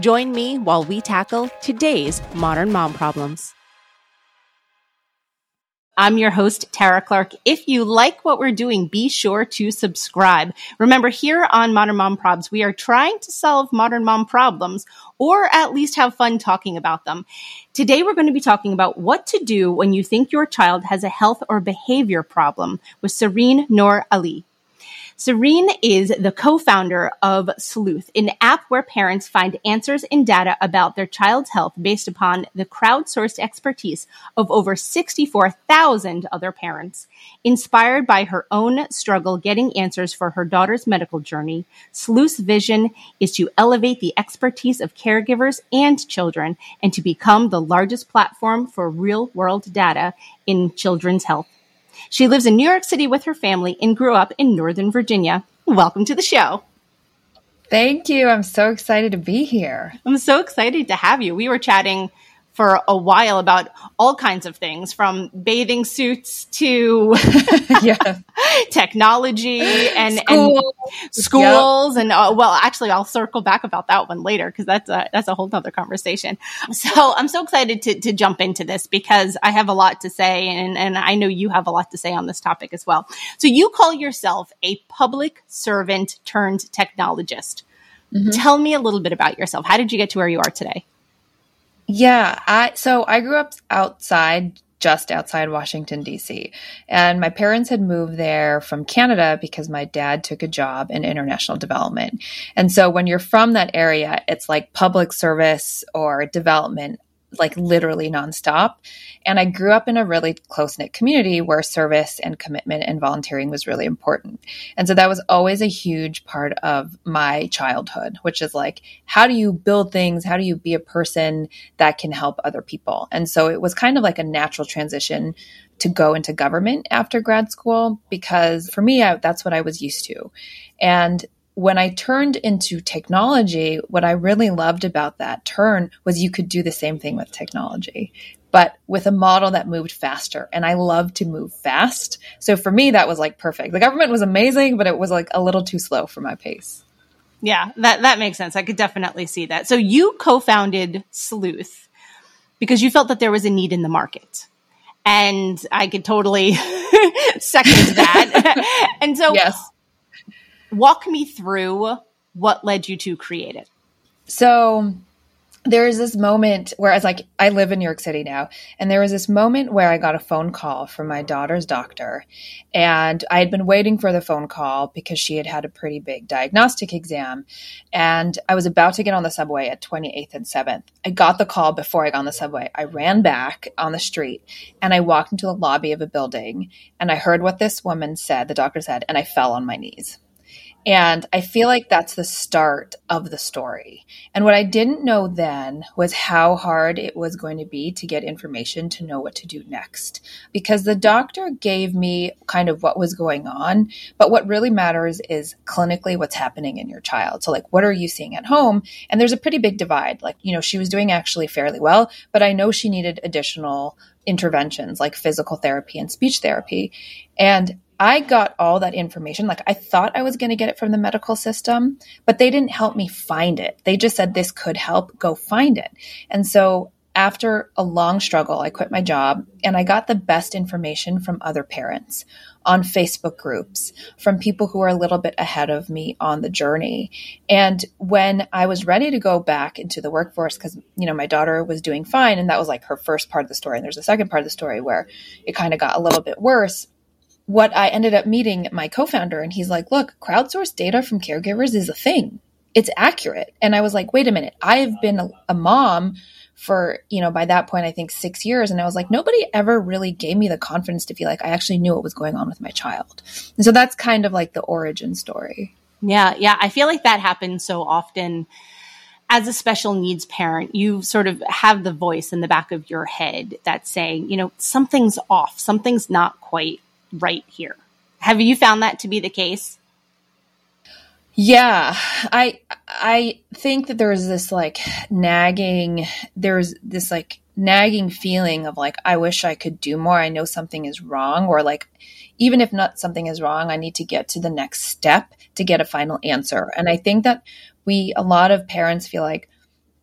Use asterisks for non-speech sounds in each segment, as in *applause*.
Join me while we tackle today's modern mom problems. I'm your host, Tara Clark. If you like what we're doing, be sure to subscribe. Remember, here on Modern Mom Probs, we are trying to solve modern mom problems or at least have fun talking about them. Today, we're going to be talking about what to do when you think your child has a health or behavior problem with Sehreen Noor Ali. Sehreen is the co-founder of Sleuth, an app where parents find answers and data about their child's health based upon the crowdsourced expertise of over 64,000 other parents. Inspired by her own struggle getting answers for her daughter's medical journey, Sleuth's vision is to elevate the expertise of caregivers and children and to become the largest platform for real-world data in children's health. She lives in New York City with her family and grew up in Northern Virginia. Welcome to the show. Thank you. I'm so excited to be here. I'm so excited to have you. We were chatting for a while about all kinds of things from bathing suits to *laughs* *laughs* technology and, School. and schools. Yep. And uh, well, actually, I'll circle back about that one later because that's a, that's a whole other conversation. So I'm so excited to, to jump into this because I have a lot to say and, and I know you have a lot to say on this topic as well. So you call yourself a public servant turned technologist. Mm-hmm. Tell me a little bit about yourself. How did you get to where you are today? Yeah, I so I grew up outside just outside Washington D.C. and my parents had moved there from Canada because my dad took a job in international development. And so when you're from that area, it's like public service or development like literally nonstop. And I grew up in a really close knit community where service and commitment and volunteering was really important. And so that was always a huge part of my childhood, which is like, how do you build things? How do you be a person that can help other people? And so it was kind of like a natural transition to go into government after grad school because for me, I, that's what I was used to. And when I turned into technology, what I really loved about that turn was you could do the same thing with technology, but with a model that moved faster. And I love to move fast. So for me, that was like perfect. The government was amazing, but it was like a little too slow for my pace. Yeah, that, that makes sense. I could definitely see that. So you co-founded Sleuth because you felt that there was a need in the market. And I could totally *laughs* second that. *laughs* and so yes walk me through what led you to create it. So there is this moment where I was like, I live in New York City now. And there was this moment where I got a phone call from my daughter's doctor. And I had been waiting for the phone call because she had had a pretty big diagnostic exam. And I was about to get on the subway at 28th and 7th. I got the call before I got on the subway. I ran back on the street and I walked into the lobby of a building and I heard what this woman said, the doctor said, and I fell on my knees. And I feel like that's the start of the story. And what I didn't know then was how hard it was going to be to get information to know what to do next. Because the doctor gave me kind of what was going on, but what really matters is clinically what's happening in your child. So, like, what are you seeing at home? And there's a pretty big divide. Like, you know, she was doing actually fairly well, but I know she needed additional interventions like physical therapy and speech therapy. And I got all that information. Like I thought I was going to get it from the medical system, but they didn't help me find it. They just said this could help, go find it. And so after a long struggle, I quit my job and I got the best information from other parents on Facebook groups, from people who are a little bit ahead of me on the journey. And when I was ready to go back into the workforce, because, you know, my daughter was doing fine and that was like her first part of the story. And there's a second part of the story where it kind of got a little bit worse what I ended up meeting my co-founder and he's like, look, crowdsourced data from caregivers is a thing. It's accurate. And I was like, wait a minute. I've been a, a mom for, you know, by that point, I think six years. And I was like, nobody ever really gave me the confidence to feel like I actually knew what was going on with my child. And so that's kind of like the origin story. Yeah. Yeah. I feel like that happens so often as a special needs parent, you sort of have the voice in the back of your head that's saying, you know, something's off, something's not quite right here. Have you found that to be the case? Yeah, I I think that there's this like nagging there's this like nagging feeling of like I wish I could do more. I know something is wrong or like even if not something is wrong, I need to get to the next step to get a final answer. And I think that we a lot of parents feel like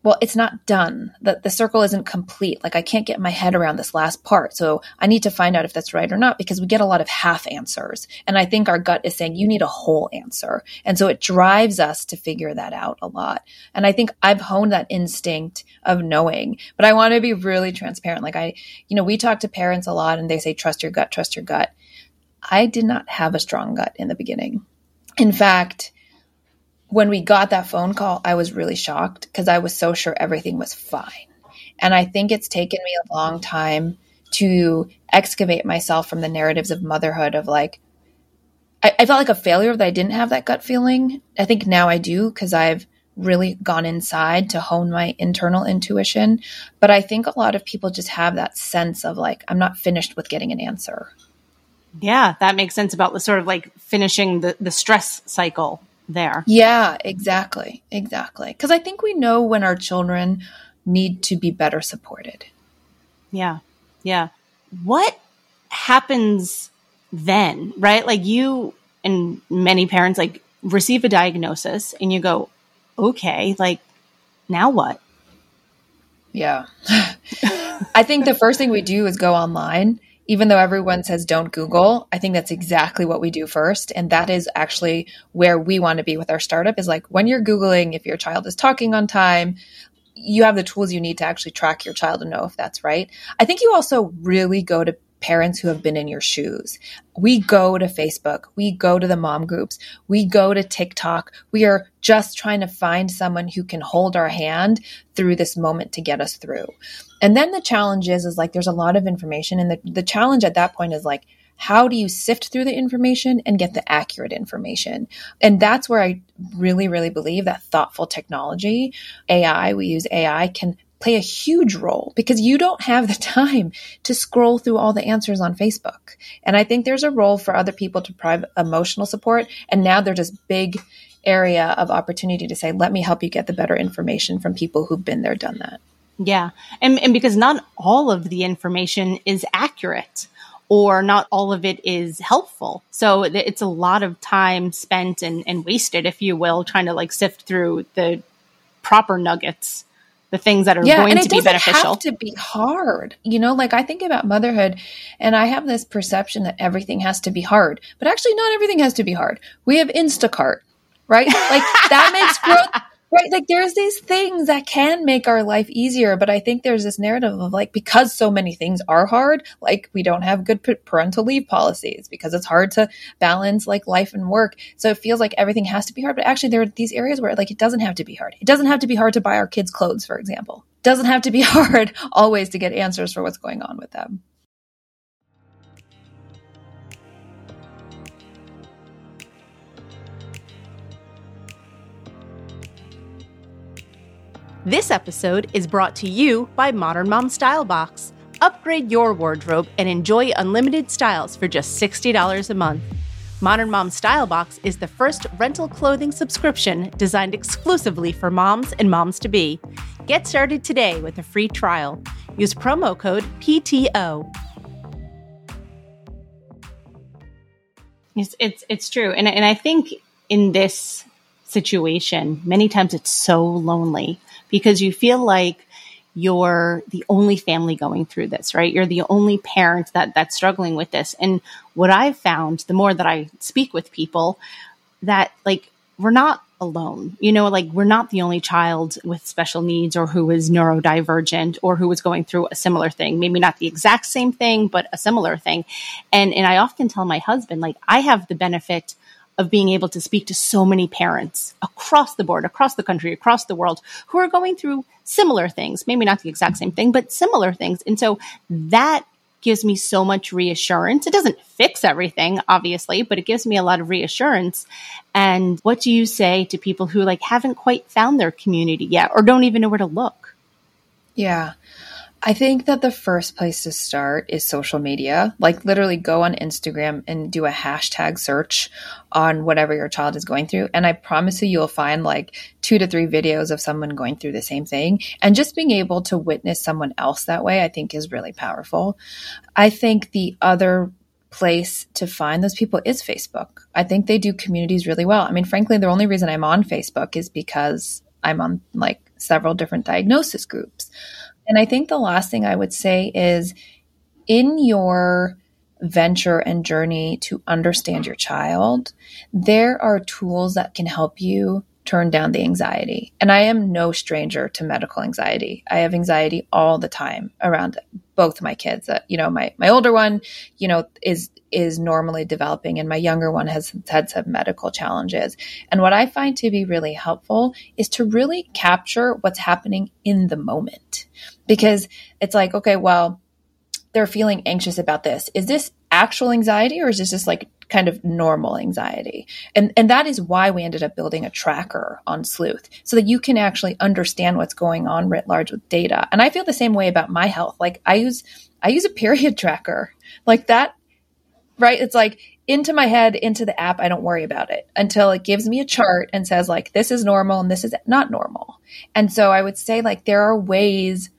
well, it's not done. The, the circle isn't complete. Like I can't get my head around this last part. So I need to find out if that's right or not because we get a lot of half answers. And I think our gut is saying you need a whole answer. And so it drives us to figure that out a lot. And I think I've honed that instinct of knowing, but I want to be really transparent. Like I, you know, we talk to parents a lot and they say, trust your gut, trust your gut. I did not have a strong gut in the beginning. In fact, when we got that phone call, I was really shocked because I was so sure everything was fine. And I think it's taken me a long time to excavate myself from the narratives of motherhood of like, I, I felt like a failure that I didn't have that gut feeling. I think now I do because I've really gone inside to hone my internal intuition. But I think a lot of people just have that sense of like, I'm not finished with getting an answer. Yeah, that makes sense about the sort of like finishing the, the stress cycle there. Yeah, exactly. Exactly. Because I think we know when our children need to be better supported. Yeah. Yeah. What happens then, right? Like you and many parents like receive a diagnosis and you go, okay, like now what? Yeah. *laughs* I think the first thing we do is go online even though everyone says don't Google, I think that's exactly what we do first. And that is actually where we want to be with our startup is like when you're Googling, if your child is talking on time, you have the tools you need to actually track your child and know if that's right. I think you also really go to parents who have been in your shoes. We go to Facebook, we go to the mom groups, we go to TikTok. We are just trying to find someone who can hold our hand through this moment to get us through. And then the challenge is, is like there's a lot of information. And the, the challenge at that point is like, how do you sift through the information and get the accurate information? And that's where I really, really believe that thoughtful technology, AI, we use AI, can play a huge role because you don't have the *laughs* time to scroll through all the answers on Facebook. And I think there's a role for other people to provide emotional support. And now there's this big area of opportunity to say, let me help you get the better information from people who've been there, done that. Yeah. And, and because not all of the information is accurate or not all of it is helpful. So it's a lot of time spent and, and wasted, if you will, trying to like sift through the proper nuggets the things that are yeah, going to be beneficial. Have to be hard, you know. Like I think about motherhood, and I have this perception that everything has to be hard, but actually, not everything has to be hard. We have Instacart, right? Like that makes *laughs* growth Right. Like there's these things that can make our life easier, but I think there's this narrative of like, because so many things are hard, like we don't have good parental leave policies because it's hard to balance like life and work. So it feels like everything has to be hard, but actually there are these areas where like it doesn't have to be hard. It doesn't have to be hard to buy our kids clothes, for example. It doesn't have to be *laughs* hard always to get answers for what's going on with them. This episode is brought to you by Modern Mom Style Box. Upgrade your wardrobe and enjoy unlimited styles for just $60 a month. Modern Mom Style Box is the first rental clothing subscription designed exclusively for moms and moms to be. Get started today with a free trial. Use promo code PTO. It's it's, it's true, and and I think in this situation, many times it's so lonely because you feel like you're the only family going through this, right? You're the only parent that that's struggling with this. And what I've found, the more that I speak with people, that like we're not alone. You know, like we're not the only child with special needs or who is neurodivergent or who is going through a similar thing. Maybe not the exact same thing, but a similar thing. And and I often tell my husband like I have the benefit of being able to speak to so many parents across the board, across the country, across the world who are going through similar things, maybe not the exact same thing, but similar things. And so that gives me so much reassurance. It doesn't fix everything, obviously, but it gives me a lot of reassurance. And what do you say to people who like haven't quite found their community yet or don't even know where to look? Yeah. I think that the first place to start is social media. Like, literally, go on Instagram and do a hashtag search on whatever your child is going through. And I promise you, you'll find like two to three videos of someone going through the same thing. And just being able to witness someone else that way, I think is really powerful. I think the other place to find those people is Facebook. I think they do communities really well. I mean, frankly, the only reason I'm on Facebook is because I'm on like several different diagnosis groups. And I think the last thing I would say is in your venture and journey to understand your child, there are tools that can help you turn down the anxiety. And I am no stranger to medical anxiety. I have anxiety all the time around both my kids. Uh, you know, my my older one, you know, is is normally developing and my younger one has had some medical challenges. And what I find to be really helpful is to really capture what's happening in the moment. Because it's like, okay, well, they're feeling anxious about this. Is this actual anxiety or is this just like kind of normal anxiety. And and that is why we ended up building a tracker on Sleuth so that you can actually understand what's going on writ large with data. And I feel the same way about my health. Like I use I use a period *laughs* tracker. Like that right? It's like into my head, into the app, I don't worry about it until it gives me a chart and says like this is normal and this is not normal. And so I would say like there are ways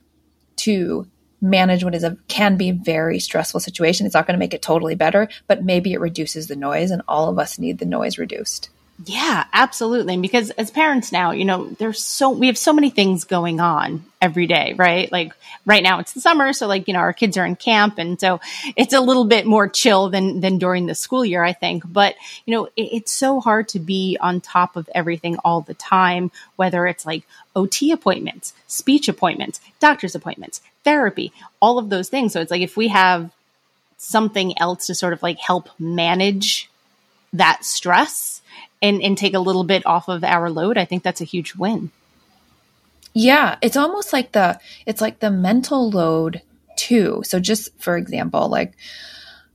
to manage what is a can be very stressful situation. It's not going to make it totally better, but maybe it reduces the noise and all of us need the noise reduced. Yeah, absolutely. Because as parents now, you know, there's so we have so many things going on every day, right? Like right now it's the summer, so like, you know, our kids are in camp and so it's a little bit more chill than than during the school year, I think. But, you know, it, it's so hard to be on top of everything all the time, whether it's like OT appointments, speech appointments, doctor's appointments, therapy, all of those things. So it's like if we have something else to sort of like help manage that stress and, and take a little bit off of our load, I think that's a huge win. Yeah, it's almost like the it's like the mental load too. So just for example, like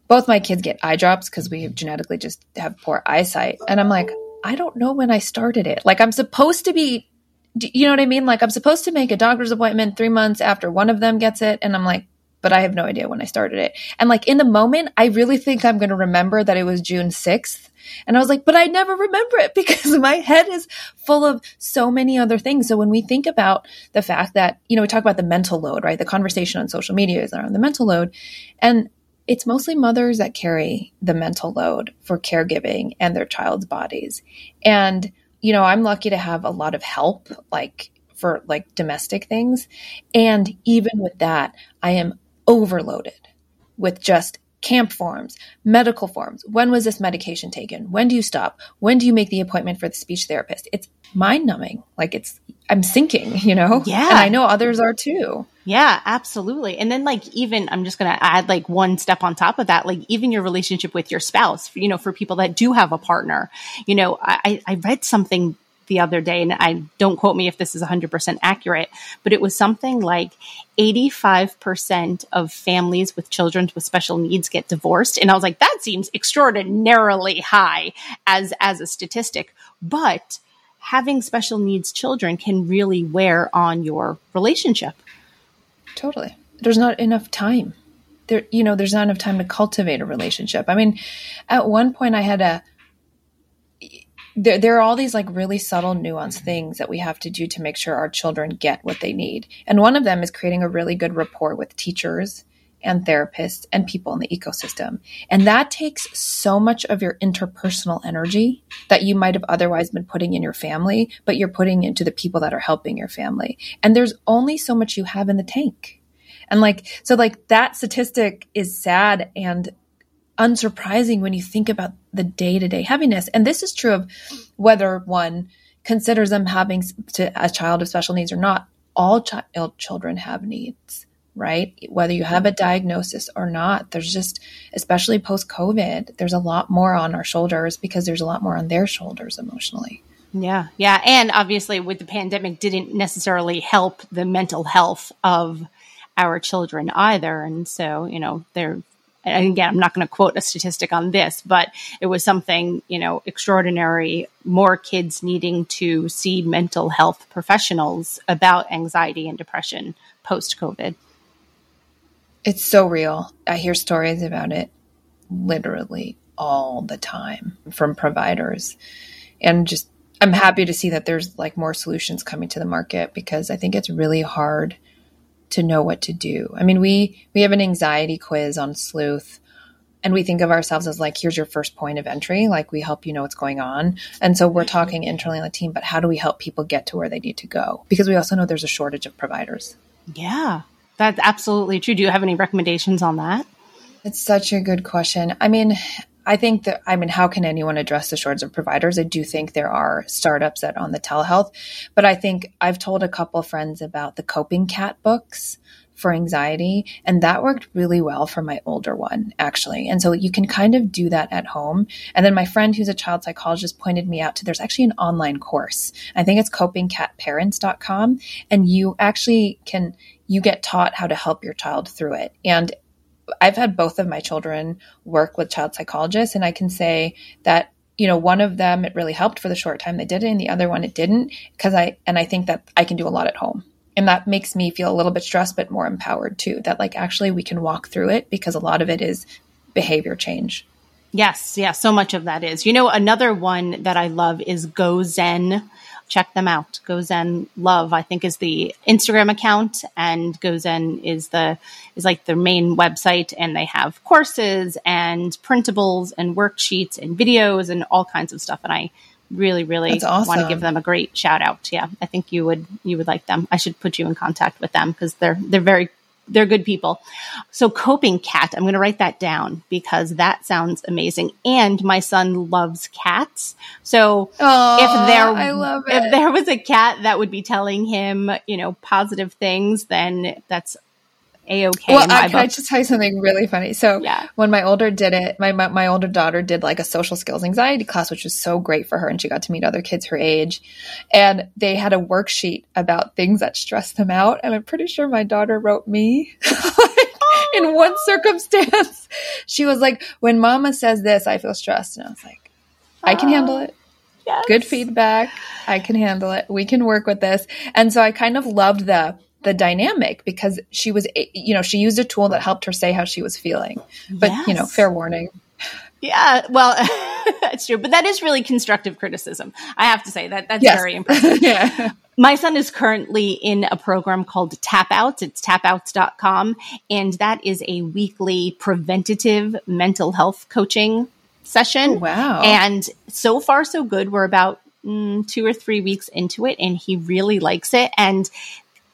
both my kids get eye drops because we have genetically just have poor eyesight. And I'm like, I don't know when I started it. Like I'm supposed to be you know what I mean? Like I'm supposed to make a doctor's appointment three months after one of them gets it. And I'm like, but I have no idea when I started it. And like in the moment, I really think I'm going to remember that it was June 6th. And I was like, but I never remember it *laughs* because my head is full of so many other things. So when we think about the fact that, you know, we talk about the mental load, right? The conversation on social media is around the mental load. And it's mostly mothers that carry the mental load for caregiving and their child's bodies. And you know, I'm lucky to have a lot of help, like for like domestic things. And even with that, I am overloaded with just camp forms, medical forms. When was this medication taken? When do you stop? When do you make the appointment for the speech therapist? It's mind numbing. Like it's, I'm sinking, *laughs* you know? Yeah. And I know others are too. Yeah, absolutely. And then like even I'm just going to add like one step on top of that, like even your relationship with your spouse, you know, for people that do have a partner, you know, I, I read something the other day, and I don't quote me if this is 100% accurate, but it was something like 85% of families with children with special needs get divorced. And I was like, that seems extraordinarily high as, as a statistic. But having special needs children can really wear on your relationship. Totally. There's not enough time. There, you know, there's not enough time to cultivate a relationship. I mean, at one point I had a, there, there are all these like really subtle nuanced things that we have to do to make sure our children get what they need. And one of them is creating a really good rapport with teachers and therapists and people in the ecosystem. And that takes so much of your interpersonal energy that you might have otherwise been putting in your family, but you're putting into the people that are helping your family. And there's only so much you have in the tank. And like, so like that statistic is sad and unsurprising when you think about the day to day heaviness. And this is true of whether one considers them having to, a child of special needs or not. All child children have needs, right? Whether you have a diagnosis or not, there's just, especially post COVID, there's a lot more on our shoulders because there's a lot more on their shoulders emotionally. Yeah, yeah, and obviously with the pandemic, didn't necessarily help the mental health of our children either. And so, you know, they're and again, I'm not going to quote a statistic on this, but it was something, you know, extraordinary. More kids needing to see mental health professionals about anxiety and depression post COVID. It's so real. I hear stories about it literally all the time from providers. And just, I'm happy to see that there's like more solutions coming to the market because I think it's really hard to know what to do. I mean, we we have an anxiety quiz on Sleuth and we think of ourselves as like here's your first point of entry, like we help you know what's going on. And so we're mm-hmm. talking internally on the team, but how do we help people get to where they need to go? Because we also know there's a shortage of providers. Yeah. That's absolutely true. Do you have any recommendations on that? It's such a good question. I mean, I think that, I mean, how can anyone address the shortage of providers? I do think there are startups that on the telehealth, but I think I've told a couple friends about the coping cat books for anxiety, and that worked really well for my older one, actually. And so you can kind of do that at home. And then my friend who's a child psychologist pointed me out to there's actually an online course. I think it's copingcatparents.com, and you actually can you get taught how to help your child through it. And I've had both of my children work with child psychologists, and I can say that you know one of them it really helped for the short time they did it, and the other one it didn't because I and I think that I can do a lot at home, and that makes me feel a little bit stressed but more empowered too. That like actually we can walk through it because a lot of it is behavior change. Yes, yeah, so much of that is. You know, another one that I love is GoZen check them out. GoZen Love, I think, is the Instagram account, and GoZen is the is like their main website, and they have courses and printables and worksheets and videos and all kinds of stuff. And I really, really awesome. want to give them a great shout out. Yeah, I think you would you would like them. I should put you in contact with them because they're they're very they're good people. So coping cat, I'm going to write that down because that sounds amazing. And my son loves cats. So Aww, if there if there was a cat that would be telling him, you know, positive things, then that's a okay. Well, I, can I just tell you something really funny? So yeah. when my older did it, my, my, my older daughter did like a social skills anxiety class, which was so great for her, and she got to meet other kids her age. And they had a worksheet about things that stress them out, and I'm pretty sure my daughter wrote me. *laughs* in one circumstance, she was like, "When Mama says this, I feel stressed," and I was like, "I can handle it." Yes. Good feedback. I can handle it. We can work with this. And so I kind of loved the the dynamic because she was you know she used a tool that helped her say how she was feeling. But yes. you know fair warning. Yeah well *laughs* that's true. But that is really constructive criticism i have to say. That that's yes. very impressive. *laughs* Yeah. My son is currently in a program called tap outs it's tapouts.com and that is a weekly preventative mental health coaching session. Oh, wow. And so far so good. We're about mm, two or three weeks into it and he really likes it. And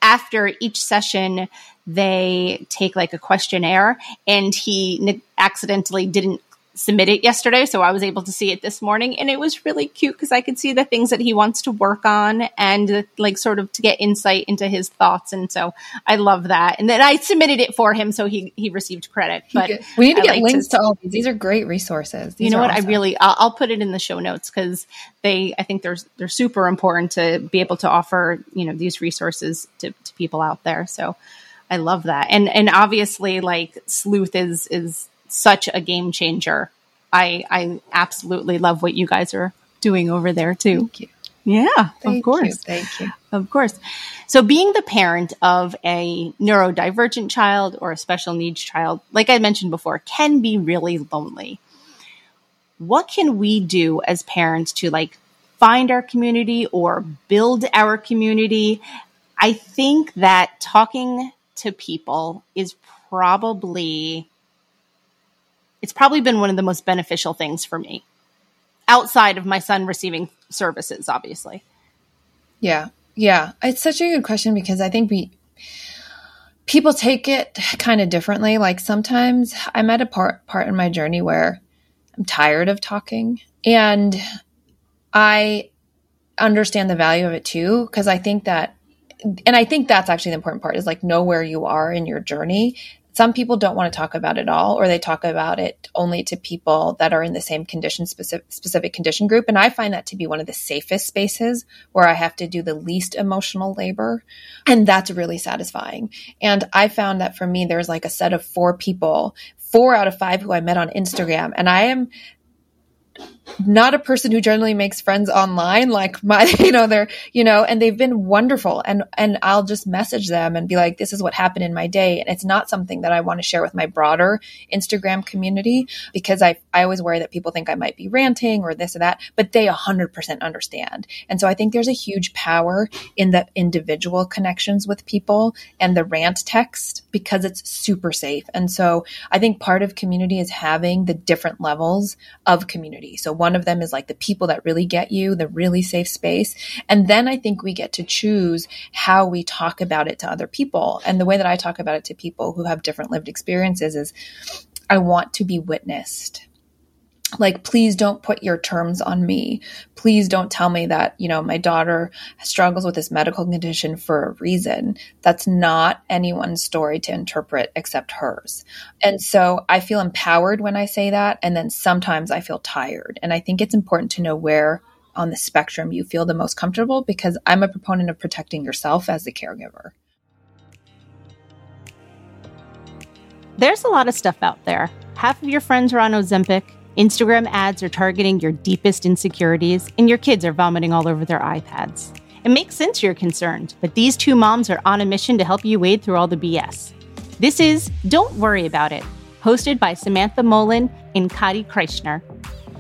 after each session, they take like a questionnaire and he ne- accidentally didn't submit it yesterday. So I was able to see it this morning and it was really cute because I could see the things that he wants to work on and like sort of to get insight into his thoughts. And so I love that. And then I submitted it for him. So he, he received credit, but we need to I get links to, to, all these. These are great resources. These you know what? Awesome. I really, I'll, I'll, put it in the show notes because they, I think there's, they're super important to be able to offer, you know, these resources to, to people out there. So I love that. And, and obviously like sleuth is, is, such a game changer. I I absolutely love what you guys are doing over there too. Thank you. Yeah, Thank of course. You. Thank you. Of course. So being the parent of a neurodivergent child or a special needs child, like I mentioned before, can be really lonely. What can we do as parents to like find our community or build our community? I think that talking to people is probably it's probably been one of the most beneficial things for me outside of my son receiving services, obviously. Yeah. Yeah. It's such a good question because I think we, people take it kind of differently. Like sometimes I'm at a part, part in my journey where I'm tired of talking and I understand the value of it too. Cause I think that, and I think that's actually the important part is like know where you are in your journey some people don't want to talk about it all, or they talk about it only to people that are in the same condition specific, specific condition group. And I find that to be one of the safest spaces where I have to do the least emotional labor. And that's really satisfying. And I found that for me, there's like a set of four people, four out of five who I met on Instagram. And I am not a person who generally makes friends online like my *laughs* you know they're you know and they've been wonderful. And and I'll just message them and be like this is what happened in my day. And it's not something that I want to share with my broader Instagram community because I I always worry that people think I might be ranting or this or that but they 100% understand. And so I think there's a huge power in the individual connections with people and the rant text because it's super safe. And so I think part of community is having the different levels of community so one of them is like the people that really get you, the really safe space. And then I think we get to choose how we talk about it to other people. And the way that I talk about it to people who have different lived experiences is I want to be witnessed like please don't put your terms on me. Please don't tell me that you know my daughter struggles with this medical condition for a reason. That's not anyone's story to interpret except hers. And so i feel empowered when i say that and then sometimes i feel tired. And i think it's important to know where on the spectrum you feel the most comfortable because i'm a proponent of protecting yourself as the caregiver. There's a lot of stuff out there. Half of your friends are on ozempic Instagram ads are targeting your deepest insecurities, and your kids are vomiting all over their iPads. It makes sense you're concerned, but these two moms are on a mission to help you wade through all the BS. This is Don't Worry About It, hosted by Samantha Molin and Kati Kreischner.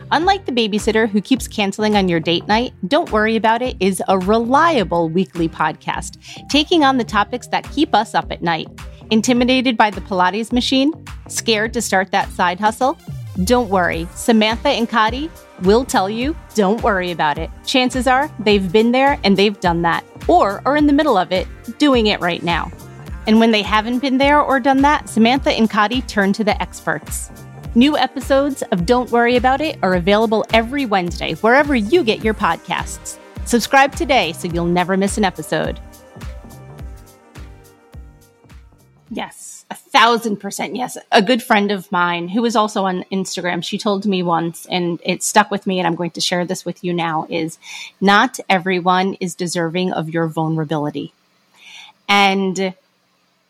Unlike the babysitter who keeps canceling on your date night, Don't Worry About It is a reliable weekly podcast, taking on the topics that keep us up at night. Intimidated by the Pilates machine? Scared to start that side hustle? Don't worry, Samantha and Kati will tell you, don't worry about it. Chances are they've been there and they've done that, or are in the middle of it, doing it right now. And when they haven't been there or done that, Samantha and Kati turn to the experts. New episodes of Don't Worry About It are available every Wednesday, wherever you get your podcasts. Subscribe today so you'll never miss an episode. Yes a thousand percent yes. A good friend of mine who is also on Instagram, she told me once, and it stuck with me, and I'm going to share this with you now is not everyone is deserving of your vulnerability. And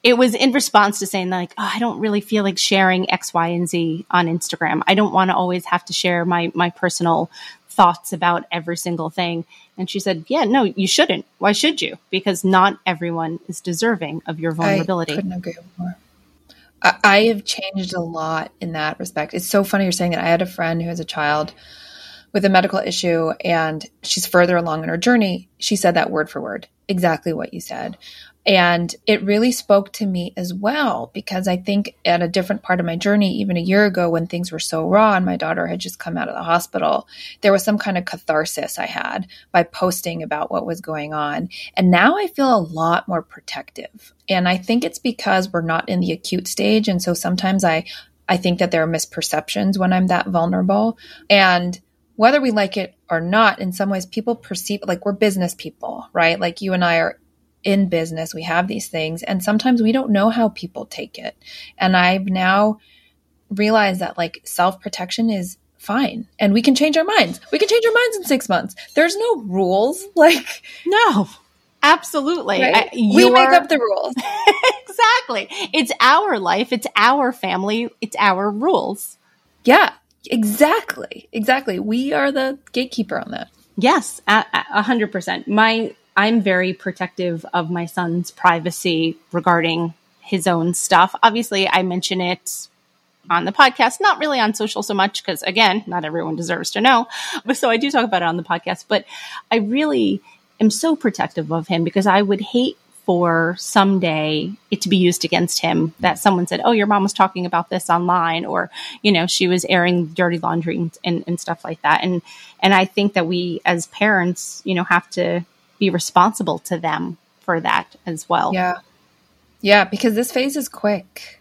it was in response to saying like, oh, I don't really feel like sharing X, Y, and Z on Instagram. I don't want to always have to share my my personal thoughts about every single thing. And she said, Yeah, no, you shouldn't. Why should you? Because not everyone is deserving of your vulnerability. I couldn't agree more. I have changed a lot in that respect. It's so funny you're saying that. I had a friend who has a child with a medical issue and she's further along in her journey. She said that word for word, exactly what you said. And it really spoke to me as well because I think at a different part of my journey, even a year ago when things were so raw and my daughter had just come out of the hospital, there was some kind of catharsis I had by posting about what was going on. And now I feel a lot more protective. And I think it's because we're not in the acute stage. And so sometimes I, I think that there are misperceptions when I'm that vulnerable. And whether we like it or not, in some ways, people perceive like we're business people, right? Like you and I are in business, we have these things, and sometimes we don't know how people take it. And I've now realized that like self protection is fine and we can change our minds. We can change our minds in six months. There's no rules. *laughs* Like, no. Absolutely. Right? I, we make up the rules. *laughs* exactly. It's our life, it's our family, it's our rules. Yeah, exactly. Exactly. We are the gatekeeper on that. Yes, a hundred percent. My I'm very protective of my son's privacy regarding his own stuff. Obviously, I mention it on the podcast, not really on social so much because again, not everyone deserves to know. But so I do talk about it on the podcast, but I really am so protective of him because I would hate for someday it to be used against him that someone said, Oh, your mom was talking about this online or, you know, she was airing dirty laundry and, and stuff like that. And, and I think that we as parents, you know, have to be responsible to them for that as well. Yeah. Yeah, because this phase is quick.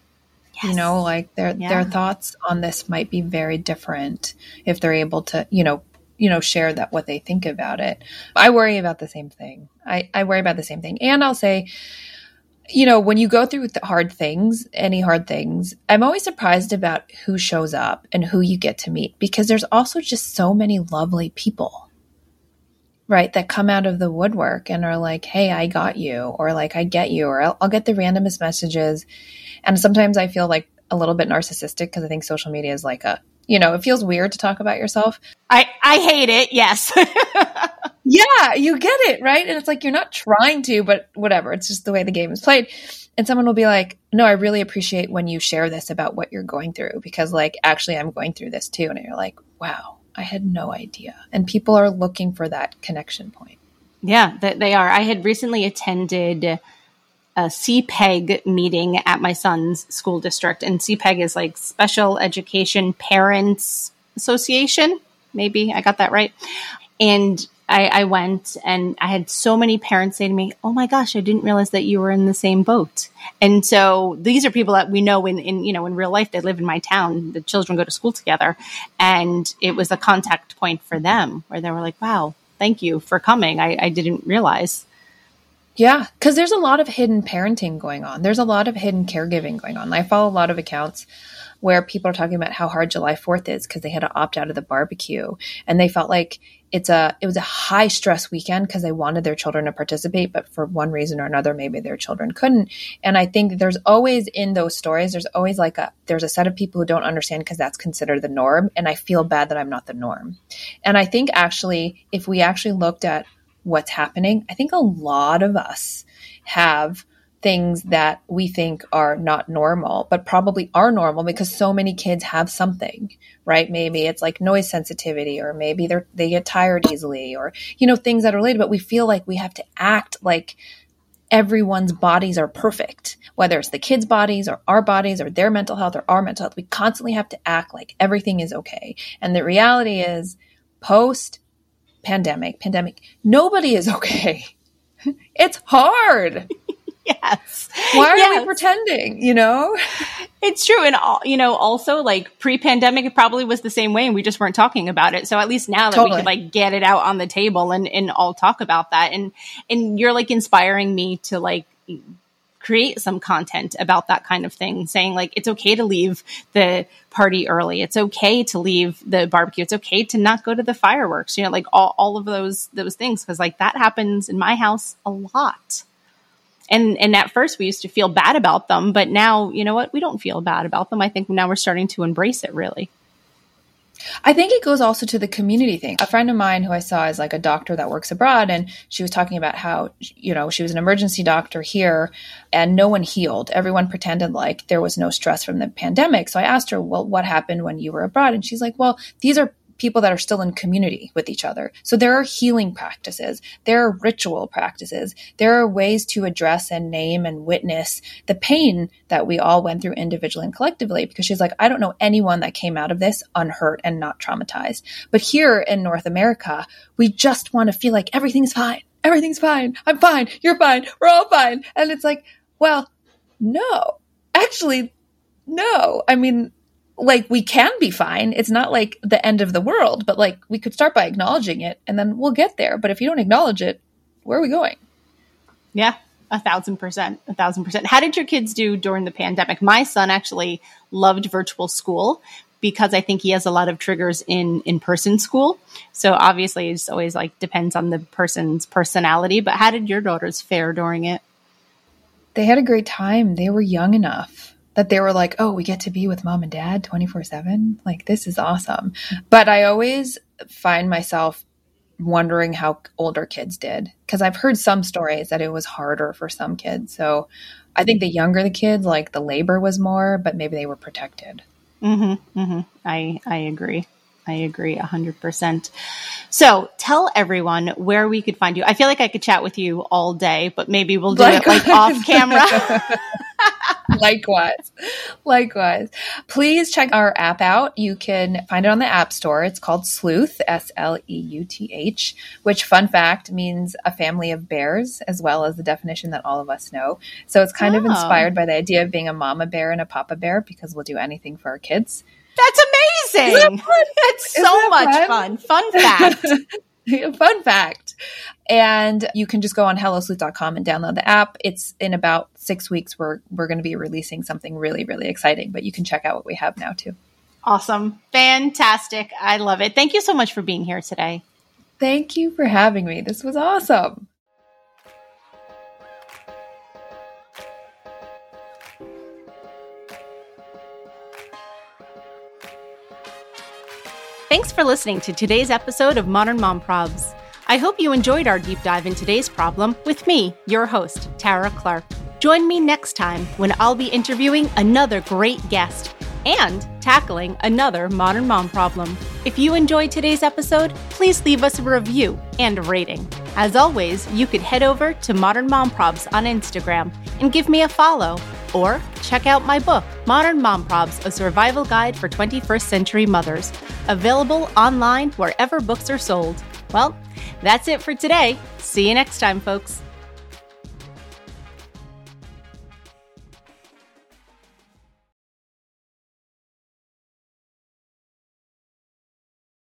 Yes. You know, like their yeah. their thoughts on this might be very different if they're able to, you know, you know, share that what they think about it. I worry about the same thing. I, I worry about the same thing. And I'll say you know, when you go through hard things, any hard things, I'm always surprised about who shows up and who you get to meet because there's also just so many lovely people, right? That come out of the woodwork and are like, hey, I got you, or like, I get you, or I'll, I'll get the randomest messages. And sometimes I feel like a little bit narcissistic because I think social media is like a, you know, it feels weird to talk about yourself. I, I hate it. Yes. *laughs* yeah, you get it, right? And it's like you're not trying to, but whatever. It's just the way the game is played. And someone will be like, "No, I really appreciate when you share this about what you're going through because like actually I'm going through this too." And you're like, "Wow, I had no idea." And people are looking for that connection point. Yeah, they are. I had recently attended a CPEG meeting at my son's school district, and CPEG is like Special Education Parents Association. Maybe I got that right. And I, I, went and I had so many parents say to me, Oh my gosh, I didn't realize that you were in the same boat. And so these are people that we know in, in, you know, in real life, they live in my town. The children go to school together. And it was a contact point for them where they were like, wow, thank you for coming. I, I didn't realize. Yeah, because there's a lot of hidden parenting going on. There's a lot of hidden caregiving going on. I follow a lot of accounts where people are talking about how hard July 4th is because they had to opt out of the barbecue. And they felt like it's a it was a high stress weekend because they wanted their children to participate but for one reason or another maybe their children couldn't. And i think there's always in those stories there's always like a there's a set of people who don't understand because that's considered the norm and i feel bad that i'm not the norm. And i think actually if we actually looked at what's happening i think a lot of us have things that we think are not normal, but probably are normal because so many kids have something, right? Maybe it's like noise sensitivity, or maybe they're, they get tired easily, or, you know, things that are related, but we feel like we have to act like everyone's bodies are perfect, whether it's the kids' bodies or our bodies or their mental health or our mental health. We constantly have to act like everything is okay. And the reality is, post pandemic, pandemic, nobody is okay. *laughs* it's hard. *laughs* yes. Why are yes. we pretending? You know, it's true. And all, you know, also like pre-pandemic, it probably was the same way, and we just weren't talking about it. So at least now that totally. we could like get it out on the table and and all talk about that, and and you're like inspiring me to like create some content about that kind of thing saying like it's okay to leave the party early it's okay to leave the barbecue it's okay to not go to the fireworks you know like all, all of those those things because like that happens in my house a lot and and at first we used to feel bad about them but now you know what we don't feel bad about them i think now we're starting to embrace it really I think it goes also to the community thing. A friend of mine who I saw is like a doctor that works abroad, and she was talking about how, you know, she was an emergency doctor here and no one healed. Everyone pretended like there was no stress from the pandemic. So I asked her, well, what happened when you were abroad? And she's like, well, these are people that are still in community with each other. So there are healing practices, there are ritual practices, there are ways to address and name and witness the pain that we all went through individually and collectively. Because she's like, I don't know anyone that came out of this unhurt and not traumatized. But here in North America, we just want to feel like everything's fine. Everything's fine. I'm fine. You're fine. We're all fine. And it's like, well, no, actually, no. I mean, like we can be fine. It's not like the end of the world, but like we could start by acknowledging it and then we'll get there. But if you don't acknowledge it, where are we going? Yeah, a thousand percent, a thousand percent. How did your kids do during the pandemic? My son actually loved virtual school because I think he has a lot of triggers in in person school. So obviously, it's always like depends on the person's personality. But how did your daughters fare during it? They had a great time. They were young enough that they were like, oh, we get to be with mom and dad 24 7. Like, this is awesome. But I always find myself wondering how older kids did because I've heard some stories that it was harder for some kids. So I think the younger the kids, like the labor was more, but maybe they were protected. Mm-hmm, mm-hmm. I, I agree. I agree 100%. So tell everyone where we could find you. I feel like I could chat with you all day, but maybe we'll do it like *laughs* off camera. *laughs* *laughs* *laughs* Likewise. Likewise. Please check our app out. You can find it on the App Store. It's called Sleuth, S L E U T H, which, fun fact, means a family of bears, as well as the definition that all of us know. So it's kind oh. of inspired by the idea of being a mama bear and a papa bear because we'll do anything for our kids. That's amazing. That That's so much fun? fun. Fun fact. *laughs* fun fact. And you can just go on hellosleuth.com and download the app. It's in about six weeks. We're, we're going to be releasing something really, really exciting, but you can check out what we have now too. Awesome. Fantastic. I love it. Thank you so much for being here today. Thank you for having me. This was awesome. Thanks for listening to today's episode of Modern Mom Probs. I hope you enjoyed our deep dive in today's problem with me, your host, Tara Clark. Join me next time when I'll be interviewing another great guest and tackling another modern mom problem. If you enjoyed today's episode, please leave us a review and a rating. As always, you could head over to Modern Mom Probs on Instagram and give me a follow, or check out my book, Modern Mom Probs A Survival Guide for 21st Century Mothers, available online wherever books are sold. Well, that's it for today. See you next time, folks.